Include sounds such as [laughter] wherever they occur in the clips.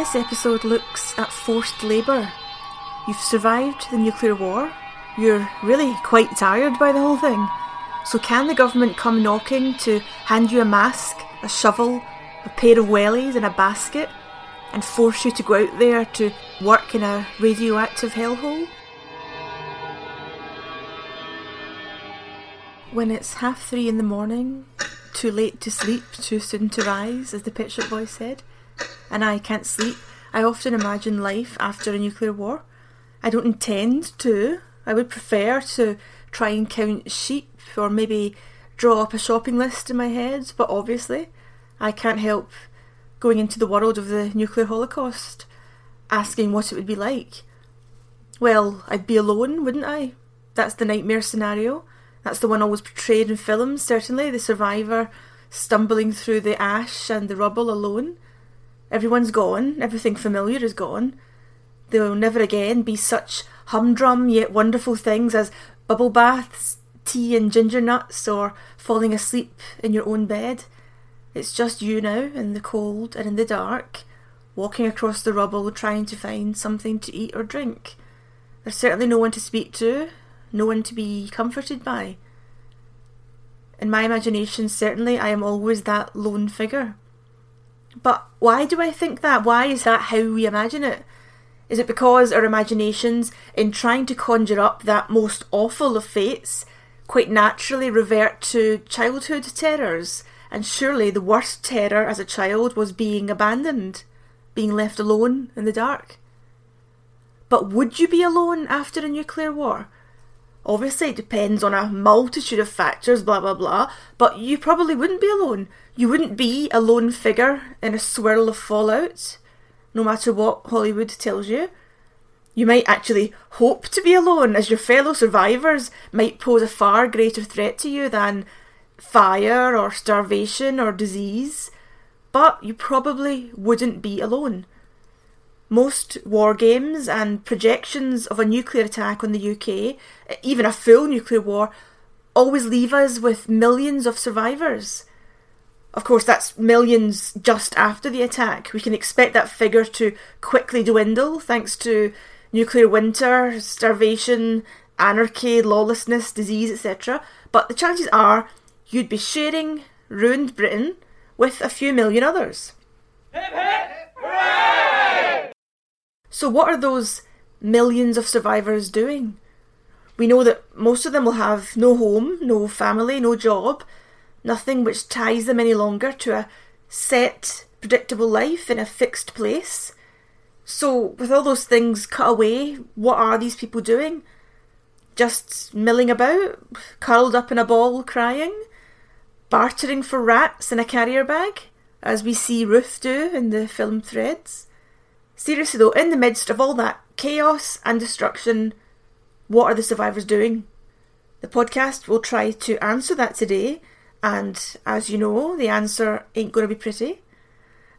This episode looks at forced labour. You've survived the nuclear war. You're really quite tired by the whole thing. So, can the government come knocking to hand you a mask, a shovel, a pair of wellies, and a basket, and force you to go out there to work in a radioactive hellhole? When it's half three in the morning, too late to sleep, too soon to rise, as the Pet Shop Boy said, and I can't sleep, I often imagine life after a nuclear war. I don't intend to. I would prefer to try and count sheep or maybe draw up a shopping list in my head, but obviously I can't help going into the world of the nuclear holocaust, asking what it would be like. Well, I'd be alone, wouldn't I? That's the nightmare scenario. That's the one always portrayed in films, certainly, the survivor stumbling through the ash and the rubble alone. Everyone's gone, everything familiar is gone. There will never again be such humdrum yet wonderful things as bubble baths, tea and ginger nuts, or falling asleep in your own bed. It's just you now, in the cold and in the dark, walking across the rubble trying to find something to eat or drink. There's certainly no one to speak to, no one to be comforted by. In my imagination, certainly, I am always that lone figure. But why do I think that? Why is that how we imagine it? Is it because our imaginations, in trying to conjure up that most awful of fates, quite naturally revert to childhood terrors? And surely the worst terror as a child was being abandoned, being left alone in the dark. But would you be alone after a nuclear war? Obviously, it depends on a multitude of factors, blah blah blah, but you probably wouldn't be alone. You wouldn't be a lone figure in a swirl of fallout, no matter what Hollywood tells you. You might actually hope to be alone, as your fellow survivors might pose a far greater threat to you than fire or starvation or disease, but you probably wouldn't be alone. Most war games and projections of a nuclear attack on the UK, even a full nuclear war, always leave us with millions of survivors. Of course, that's millions just after the attack. We can expect that figure to quickly dwindle thanks to nuclear winter, starvation, anarchy, lawlessness, disease, etc. But the chances are you'd be sharing ruined Britain with a few million others. Hip, hip, so, what are those millions of survivors doing? We know that most of them will have no home, no family, no job, nothing which ties them any longer to a set, predictable life in a fixed place. So, with all those things cut away, what are these people doing? Just milling about, curled up in a ball crying? Bartering for rats in a carrier bag, as we see Ruth do in the film Threads? Seriously though, in the midst of all that chaos and destruction, what are the survivors doing? The podcast will try to answer that today, and as you know, the answer ain't going to be pretty.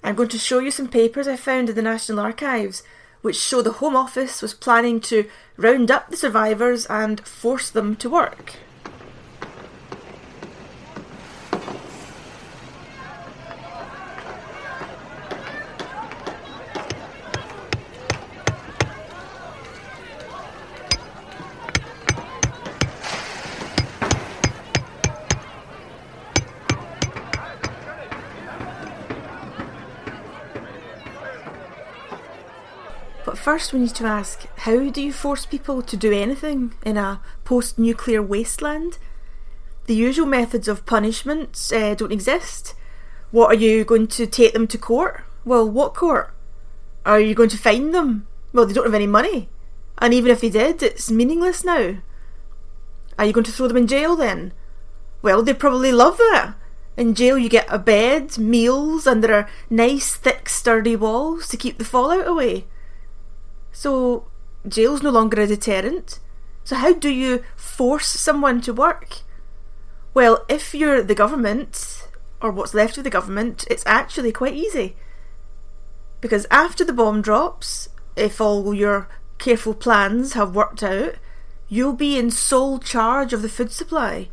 I'm going to show you some papers I found in the National Archives which show the Home Office was planning to round up the survivors and force them to work. First we need to ask how do you force people to do anything in a post nuclear wasteland? The usual methods of punishment uh, don't exist. What are you going to take them to court? Well, what court? Are you going to fine them? Well, they don't have any money. And even if they did, it's meaningless now. Are you going to throw them in jail then? Well, they probably love that. In jail, you get a bed, meals, and there are nice, thick, sturdy walls to keep the fallout away. So jail's no longer a deterrent. So how do you force someone to work? Well, if you're the government, or what's left of the government, it's actually quite easy. Because after the bomb drops, if all your careful plans have worked out, you'll be in sole charge of the food supply.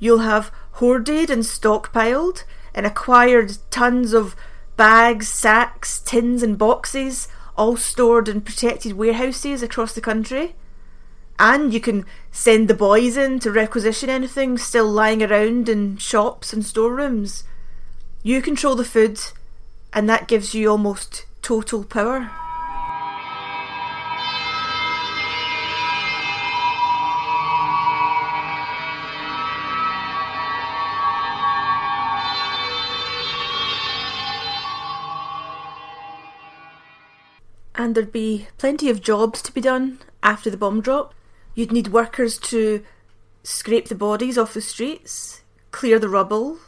You'll have hoarded and stockpiled and acquired tons of bags, sacks, tins, and boxes, all stored in protected warehouses across the country. And you can send the boys in to requisition anything still lying around in shops and storerooms. You control the food, and that gives you almost total power. And there'd be plenty of jobs to be done after the bomb drop. You'd need workers to scrape the bodies off the streets, clear the rubble,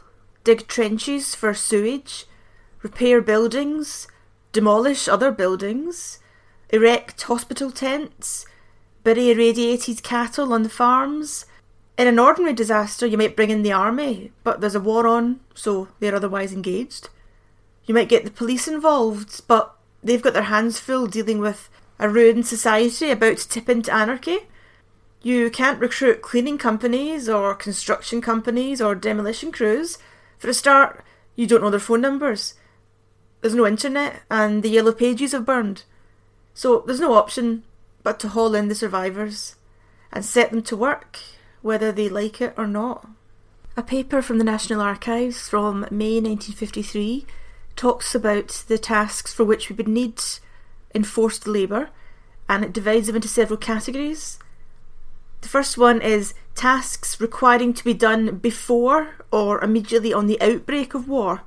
dig trenches for sewage, repair buildings, demolish other buildings, erect hospital tents, bury irradiated cattle on the farms. In an ordinary disaster, you might bring in the army, but there's a war on, so they're otherwise engaged. You might get the police involved, but they've got their hands full dealing with a ruined society about to tip into anarchy. You can't recruit cleaning companies or construction companies or demolition crews. For a start, you don't know their phone numbers. There's no internet, and the yellow pages have burned. So there's no option but to haul in the survivors and set them to work, whether they like it or not. A paper from the National Archives from May 1953 talks about the tasks for which we would need enforced labour and it divides them into several categories. The first one is tasks requiring to be done before or immediately on the outbreak of war.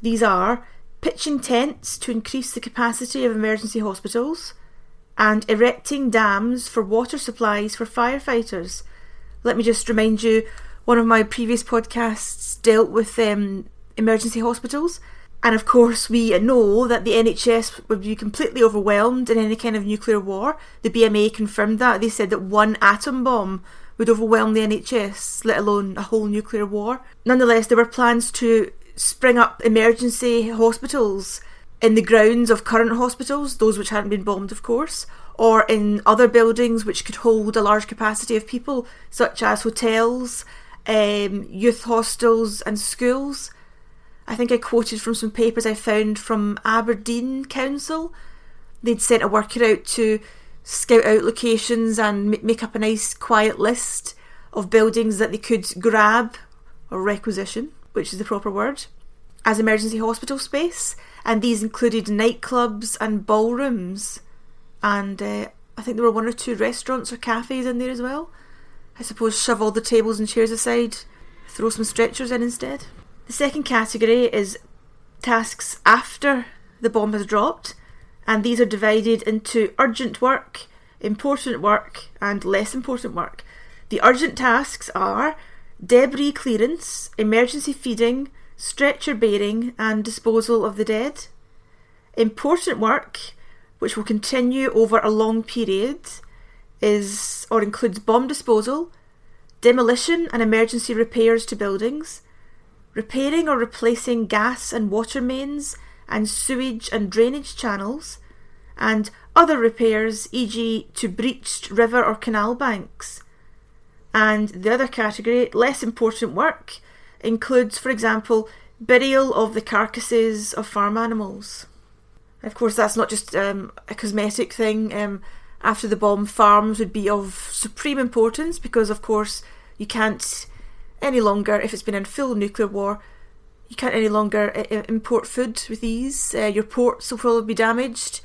These are pitching tents to increase the capacity of emergency hospitals and erecting dams for water supplies for firefighters. Let me just remind you one of my previous podcasts dealt with um, emergency hospitals and of course, we know that the NHS would be completely overwhelmed in any kind of nuclear war. The BMA confirmed that. They said that one atom bomb would overwhelm the NHS, let alone a whole nuclear war. Nonetheless, there were plans to spring up emergency hospitals in the grounds of current hospitals, those which hadn't been bombed, of course, or in other buildings which could hold a large capacity of people, such as hotels, um, youth hostels, and schools. I think I quoted from some papers I found from Aberdeen Council. They'd sent a worker out to scout out locations and make up a nice quiet list of buildings that they could grab or requisition, which is the proper word, as emergency hospital space. And these included nightclubs and ballrooms. And uh, I think there were one or two restaurants or cafes in there as well. I suppose shove all the tables and chairs aside, throw some stretchers in instead. The second category is tasks after the bomb has dropped, and these are divided into urgent work, important work, and less important work. The urgent tasks are debris clearance, emergency feeding, stretcher bearing, and disposal of the dead. Important work, which will continue over a long period, is or includes bomb disposal, demolition and emergency repairs to buildings, repairing or replacing gas and water mains and sewage and drainage channels, and other repairs, e.g., to breached river or canal banks. And the other category, less important work, includes, for example, burial of the carcasses of farm animals. Of course, that's not just um, a cosmetic thing. Um, after the bomb, farms would be of supreme importance because, of course, you can't any longer, if it's been in full nuclear war, you can't any longer uh, import food with ease. Uh, your ports will probably be damaged.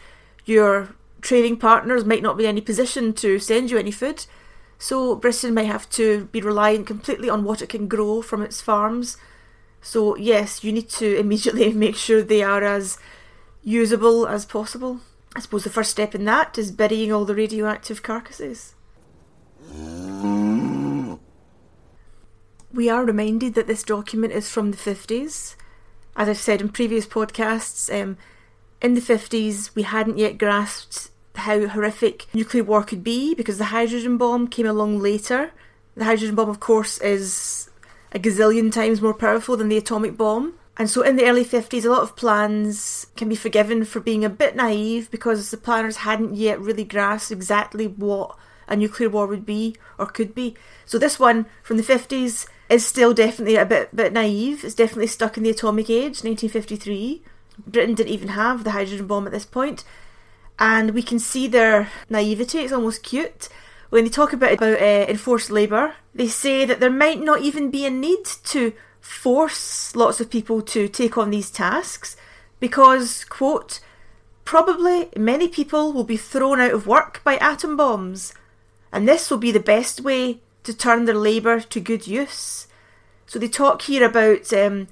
Your trading partners might not be in any position to send you any food. So Britain might have to be relying completely on what it can grow from its farms. So yes, you need to immediately [laughs] make sure they are as usable as possible. I suppose the first step in that is burying all the radioactive carcasses. We are reminded that this document is from the 50s. As I've said in previous podcasts, um, in the 50s we hadn't yet grasped how horrific nuclear war could be because the hydrogen bomb came along later. The hydrogen bomb, of course, is a gazillion times more powerful than the atomic bomb. And so in the early 50s, a lot of plans can be forgiven for being a bit naive because the planners hadn't yet really grasped exactly what a nuclear war would be or could be. So this one from the 50s is still definitely a bit bit naive. It's definitely stuck in the atomic age, 1953. Britain didn't even have the hydrogen bomb at this point, and we can see their naivety. It's almost cute when they talk about about uh, enforced labour. They say that there might not even be a need to force lots of people to take on these tasks because, quote, probably many people will be thrown out of work by atom bombs, and this will be the best way to turn their labour to good use. So they talk here about um,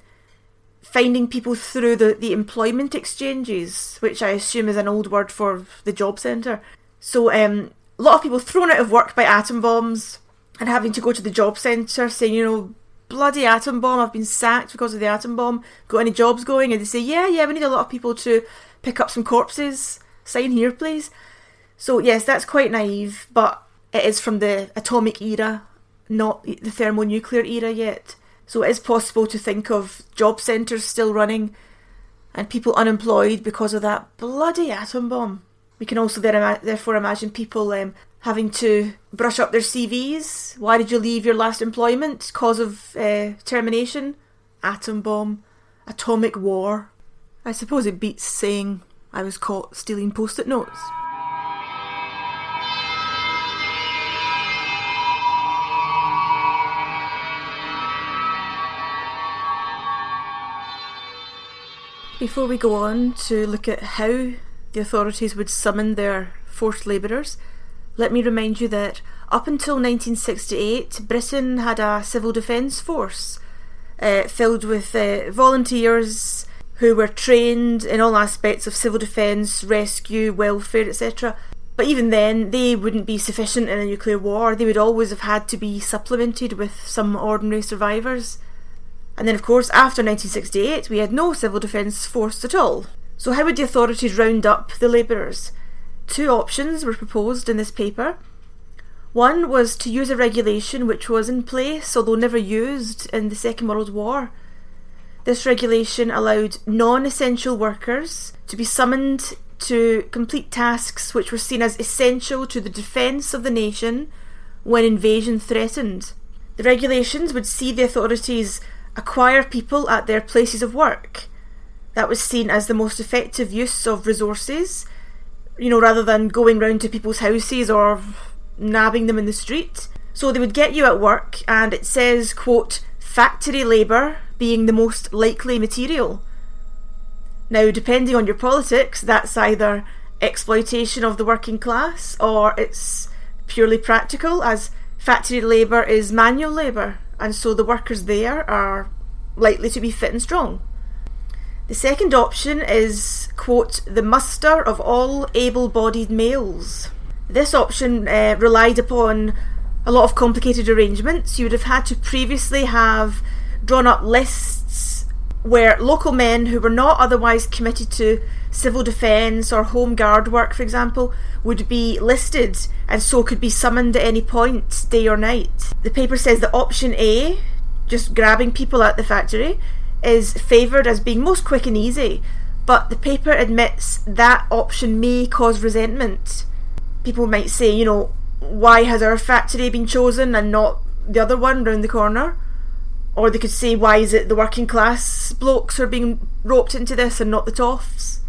finding people through the, the employment exchanges, which I assume is an old word for the job centre. So um, a lot of people thrown out of work by atom bombs and having to go to the job centre saying, you know, bloody atom bomb, I've been sacked because of the atom bomb. Got any jobs going? And they say, yeah, yeah, we need a lot of people to pick up some corpses. Sign here, please. So, yes, that's quite naive, but it is from the atomic era, not the thermonuclear era yet. So, it is possible to think of job centres still running and people unemployed because of that bloody atom bomb. We can also therefore imagine people um, having to brush up their CVs. Why did you leave your last employment? Cause of uh, termination? Atom bomb? Atomic war? I suppose it beats saying I was caught stealing post it notes. Before we go on to look at how the authorities would summon their forced labourers, let me remind you that up until 1968, Britain had a civil defence force uh, filled with uh, volunteers who were trained in all aspects of civil defence, rescue, welfare, etc. But even then, they wouldn't be sufficient in a nuclear war. They would always have had to be supplemented with some ordinary survivors. And then, of course, after 1968, we had no civil defence force at all. So, how would the authorities round up the labourers? Two options were proposed in this paper. One was to use a regulation which was in place, although never used, in the Second World War. This regulation allowed non essential workers to be summoned to complete tasks which were seen as essential to the defence of the nation when invasion threatened. The regulations would see the authorities acquire people at their places of work that was seen as the most effective use of resources, you know, rather than going round to people's houses or nabbing them in the street. So they would get you at work, and it says, quote, factory labour being the most likely material. Now, depending on your politics, that's either exploitation of the working class or it's purely practical, as factory labour is manual labour, and so the workers there are likely to be fit and strong. The second option is, quote, the muster of all able bodied males. This option uh, relied upon a lot of complicated arrangements. You would have had to previously have drawn up lists where local men who were not otherwise committed to civil defence or home guard work, for example, would be listed and so could be summoned at any point, day or night. The paper says that option A, just grabbing people at the factory, is favoured as being most quick and easy, but the paper admits that option may cause resentment. People might say, you know, why has our factory been chosen and not the other one round the corner? Or they could say, why is it the working class blokes are being roped into this and not the toffs?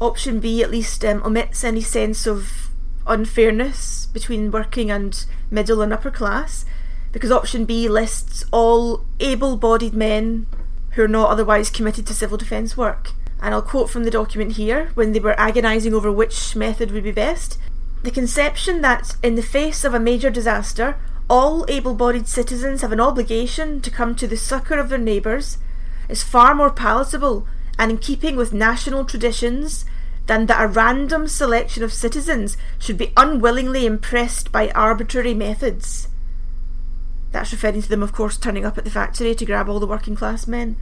Option B at least um, omits any sense of unfairness between working and middle and upper class, because option B lists all able bodied men who are not otherwise committed to civil defence work. And I'll quote from the document here when they were agonising over which method would be best. The conception that, in the face of a major disaster, all able bodied citizens have an obligation to come to the succour of their neighbours is far more palatable and in keeping with national traditions than that a random selection of citizens should be unwillingly impressed by arbitrary methods. That's referring to them, of course, turning up at the factory to grab all the working class men.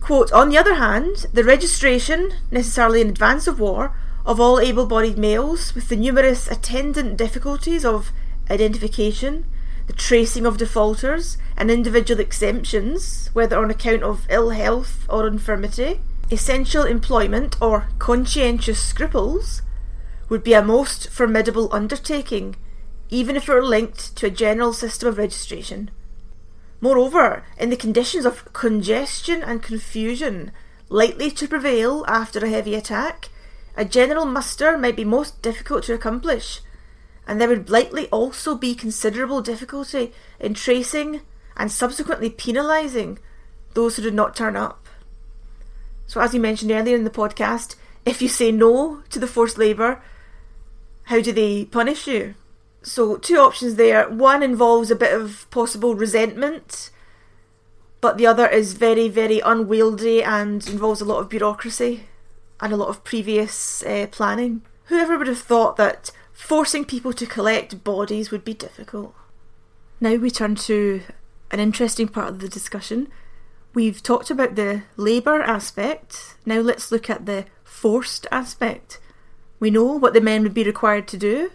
Quote, on the other hand, the registration, necessarily in advance of war, of all able bodied males, with the numerous attendant difficulties of identification, the tracing of defaulters, and individual exemptions, whether on account of ill health or infirmity, essential employment, or conscientious scruples, would be a most formidable undertaking even if it were linked to a general system of registration. Moreover, in the conditions of congestion and confusion, likely to prevail after a heavy attack, a general muster might be most difficult to accomplish, and there would likely also be considerable difficulty in tracing and subsequently penalising those who did not turn up. So, as you mentioned earlier in the podcast, if you say no to the forced labour, how do they punish you? So, two options there. One involves a bit of possible resentment, but the other is very, very unwieldy and involves a lot of bureaucracy and a lot of previous uh, planning. Whoever would have thought that forcing people to collect bodies would be difficult? Now we turn to an interesting part of the discussion. We've talked about the labour aspect, now let's look at the forced aspect. We know what the men would be required to do,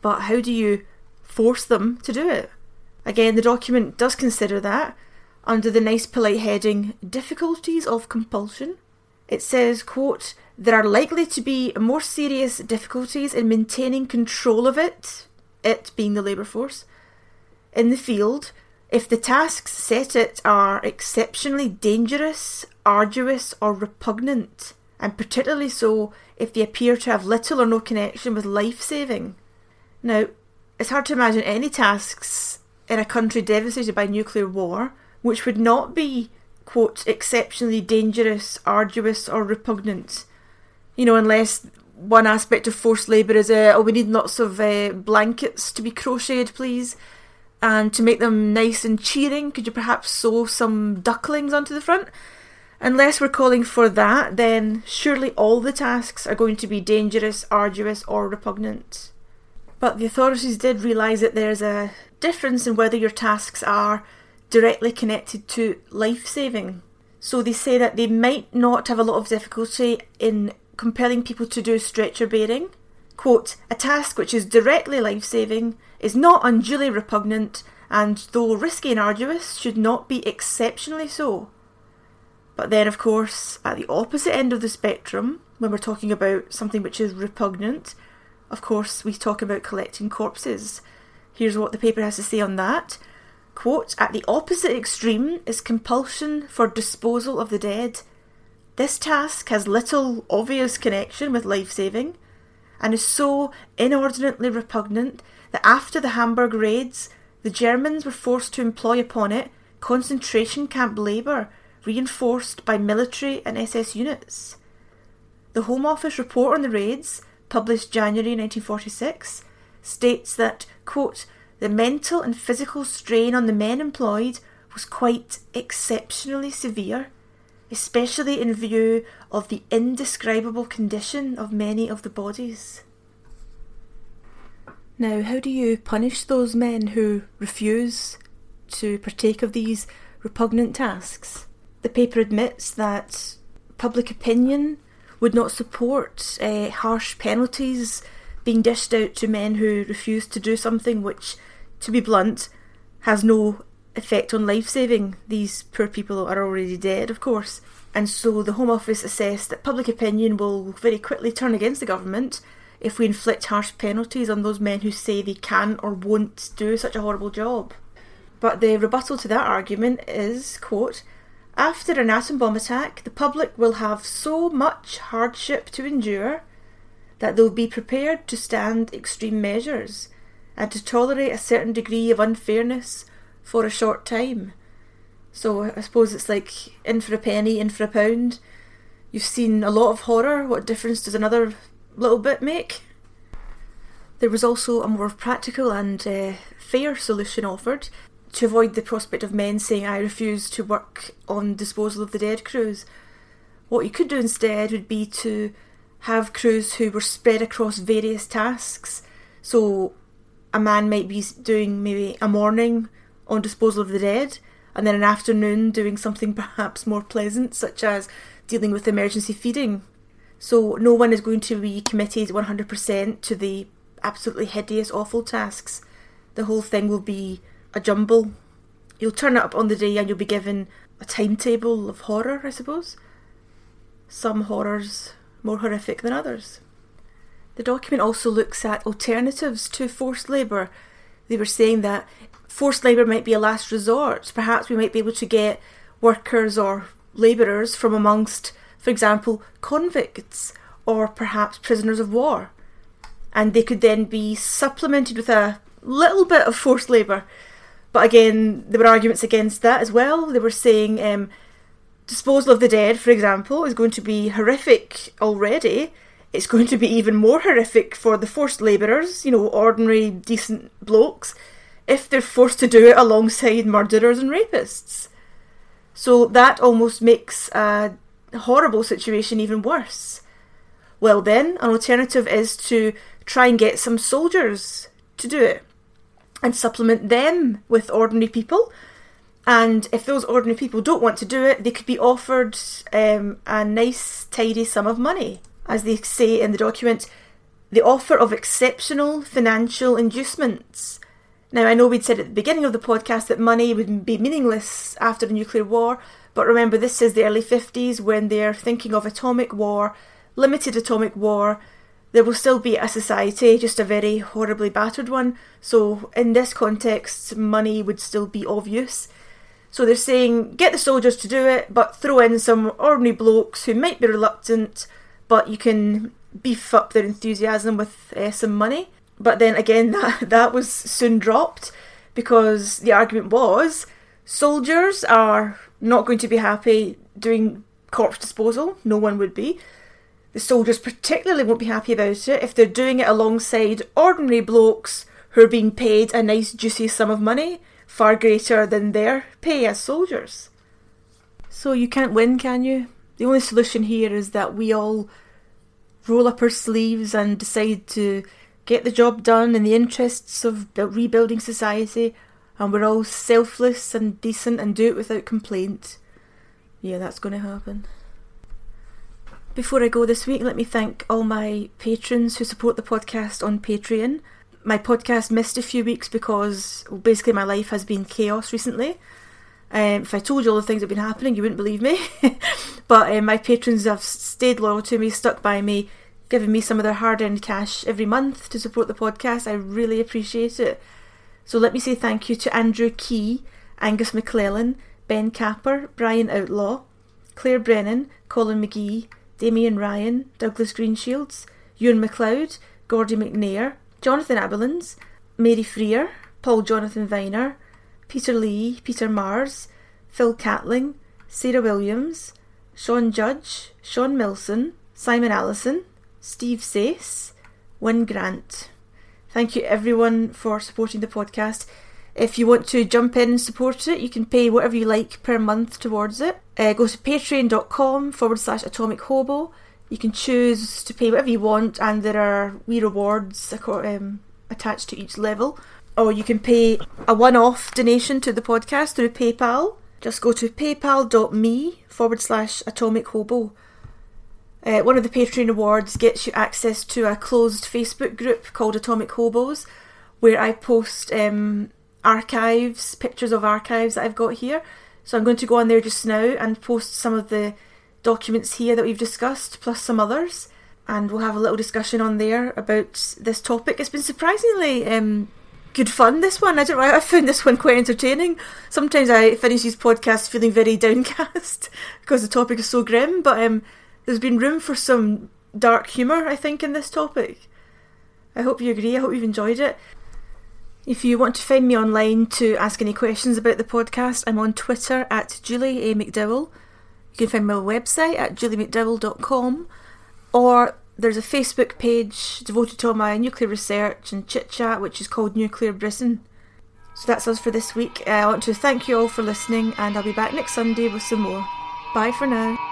but how do you force them to do it? Again, the document does consider that under the nice polite heading Difficulties of Compulsion. It says, quote, there are likely to be more serious difficulties in maintaining control of it, it being the labour force, in the field if the tasks set it are exceptionally dangerous, arduous, or repugnant, and particularly so if they appear to have little or no connection with life saving. Now, it's hard to imagine any tasks in a country devastated by nuclear war which would not be, quote, exceptionally dangerous, arduous, or repugnant. You know, unless one aspect of forced labour is, uh, oh, we need lots of uh, blankets to be crocheted, please. And to make them nice and cheering, could you perhaps sew some ducklings onto the front? Unless we're calling for that, then surely all the tasks are going to be dangerous, arduous, or repugnant. But the authorities did realise that there's a difference in whether your tasks are directly connected to life saving. So they say that they might not have a lot of difficulty in compelling people to do stretcher bearing. Quote, a task which is directly life saving, is not unduly repugnant, and though risky and arduous, should not be exceptionally so. But then, of course, at the opposite end of the spectrum, when we're talking about something which is repugnant, of course, we talk about collecting corpses. Here's what the paper has to say on that. Quote, at the opposite extreme is compulsion for disposal of the dead. This task has little obvious connection with life saving and is so inordinately repugnant that after the Hamburg raids, the Germans were forced to employ upon it concentration camp labour reinforced by military and SS units. The Home Office report on the raids, published January 1946, states that, quote, the mental and physical strain on the men employed was quite exceptionally severe, especially in view of the indescribable condition of many of the bodies. Now, how do you punish those men who refuse to partake of these repugnant tasks? The paper admits that public opinion would not support uh, harsh penalties being dished out to men who refuse to do something which, to be blunt, has no effect on life saving. These poor people are already dead, of course. And so the Home Office assessed that public opinion will very quickly turn against the government if we inflict harsh penalties on those men who say they can or won't do such a horrible job. But the rebuttal to that argument is, quote, after an atom bomb attack, the public will have so much hardship to endure that they'll be prepared to stand extreme measures and to tolerate a certain degree of unfairness for a short time. So I suppose it's like in for a penny, in for a pound. You've seen a lot of horror. What difference does another little bit make? There was also a more practical and uh, fair solution offered to avoid the prospect of men saying, I refuse to work on disposal of the dead crews. What you could do instead would be to have crews who were spread across various tasks. So a man might be doing maybe a morning on disposal of the dead, and then an afternoon doing something [laughs] perhaps more pleasant, such as dealing with emergency feeding. So no one is going to be committed 100% to the absolutely hideous, awful tasks. The whole thing will be a jumble. You'll turn up on the day and you'll be given a timetable of horror, I suppose. Some horrors more horrific than others. The document also looks at alternatives to forced labour. They were saying that forced labour might be a last resort. Perhaps we might be able to get workers or labourers from amongst for example, convicts or perhaps prisoners of war. And they could then be supplemented with a little bit of forced labour. But again, there were arguments against that as well. They were saying um, disposal of the dead, for example, is going to be horrific already. It's going to be even more horrific for the forced labourers, you know, ordinary, decent blokes, if they're forced to do it alongside murderers and rapists. So that almost makes a horrible situation even worse. Well, then, an alternative is to try and get some soldiers to do it and supplement them with ordinary people. And if those ordinary people don't want to do it, they could be offered um, a nice, tidy sum of money. As they say in the document, the offer of exceptional financial inducements. Now, I know we'd said at the beginning of the podcast that money would be meaningless after a nuclear war, but remember, this is the early 50s when they're thinking of atomic war, limited atomic war, there will still be a society, just a very horribly battered one. So, in this context, money would still be of use. So, they're saying get the soldiers to do it, but throw in some ordinary blokes who might be reluctant, but you can beef up their enthusiasm with uh, some money. But then again, [laughs] that, that was soon dropped because the argument was soldiers are not going to be happy doing corpse disposal, no one would be. The soldiers particularly won't be happy about it if they're doing it alongside ordinary blokes who are being paid a nice juicy sum of money, far greater than their pay as soldiers. So you can't win, can you? The only solution here is that we all roll up our sleeves and decide to get the job done in the interests of rebuilding society, and we're all selfless and decent and do it without complaint. Yeah, that's going to happen. Before I go this week, let me thank all my patrons who support the podcast on Patreon. My podcast missed a few weeks because well, basically my life has been chaos recently. Um, if I told you all the things that have been happening, you wouldn't believe me. [laughs] but um, my patrons have stayed loyal to me, stuck by me, giving me some of their hard earned cash every month to support the podcast. I really appreciate it. So let me say thank you to Andrew Key, Angus McClellan, Ben Capper, Brian Outlaw, Claire Brennan, Colin McGee, Damien Ryan, Douglas Greenshields, Ewan MacLeod, Gordy McNair, Jonathan Abelins, Mary Freer, Paul Jonathan Viner, Peter Lee, Peter Mars, Phil Catling, Sarah Williams, Sean Judge, Sean Milson, Simon Allison, Steve Sace, Wyn Grant. Thank you everyone for supporting the podcast. If you want to jump in and support it, you can pay whatever you like per month towards it. Uh, go to patreon.com forward slash atomic hobo. You can choose to pay whatever you want, and there are wee rewards um, attached to each level. Or you can pay a one off donation to the podcast through PayPal. Just go to paypal.me forward slash atomic hobo. Uh, one of the Patreon awards gets you access to a closed Facebook group called Atomic Hobos, where I post um, archives, pictures of archives that I've got here. So I'm going to go on there just now and post some of the documents here that we've discussed, plus some others, and we'll have a little discussion on there about this topic. It's been surprisingly um, good fun. This one, I don't know. I [laughs] found this one quite entertaining. Sometimes I finish these podcasts feeling very [laughs] downcast because the topic is so grim, but um, there's been room for some dark humour. I think in this topic. I hope you agree. I hope you've enjoyed it. If you want to find me online to ask any questions about the podcast, I'm on Twitter at Julie A. McDowell. You can find my website at juliemcdowell.com or there's a Facebook page devoted to all my nuclear research and chit chat, which is called Nuclear Britain. So that's us for this week. Uh, I want to thank you all for listening, and I'll be back next Sunday with some more. Bye for now.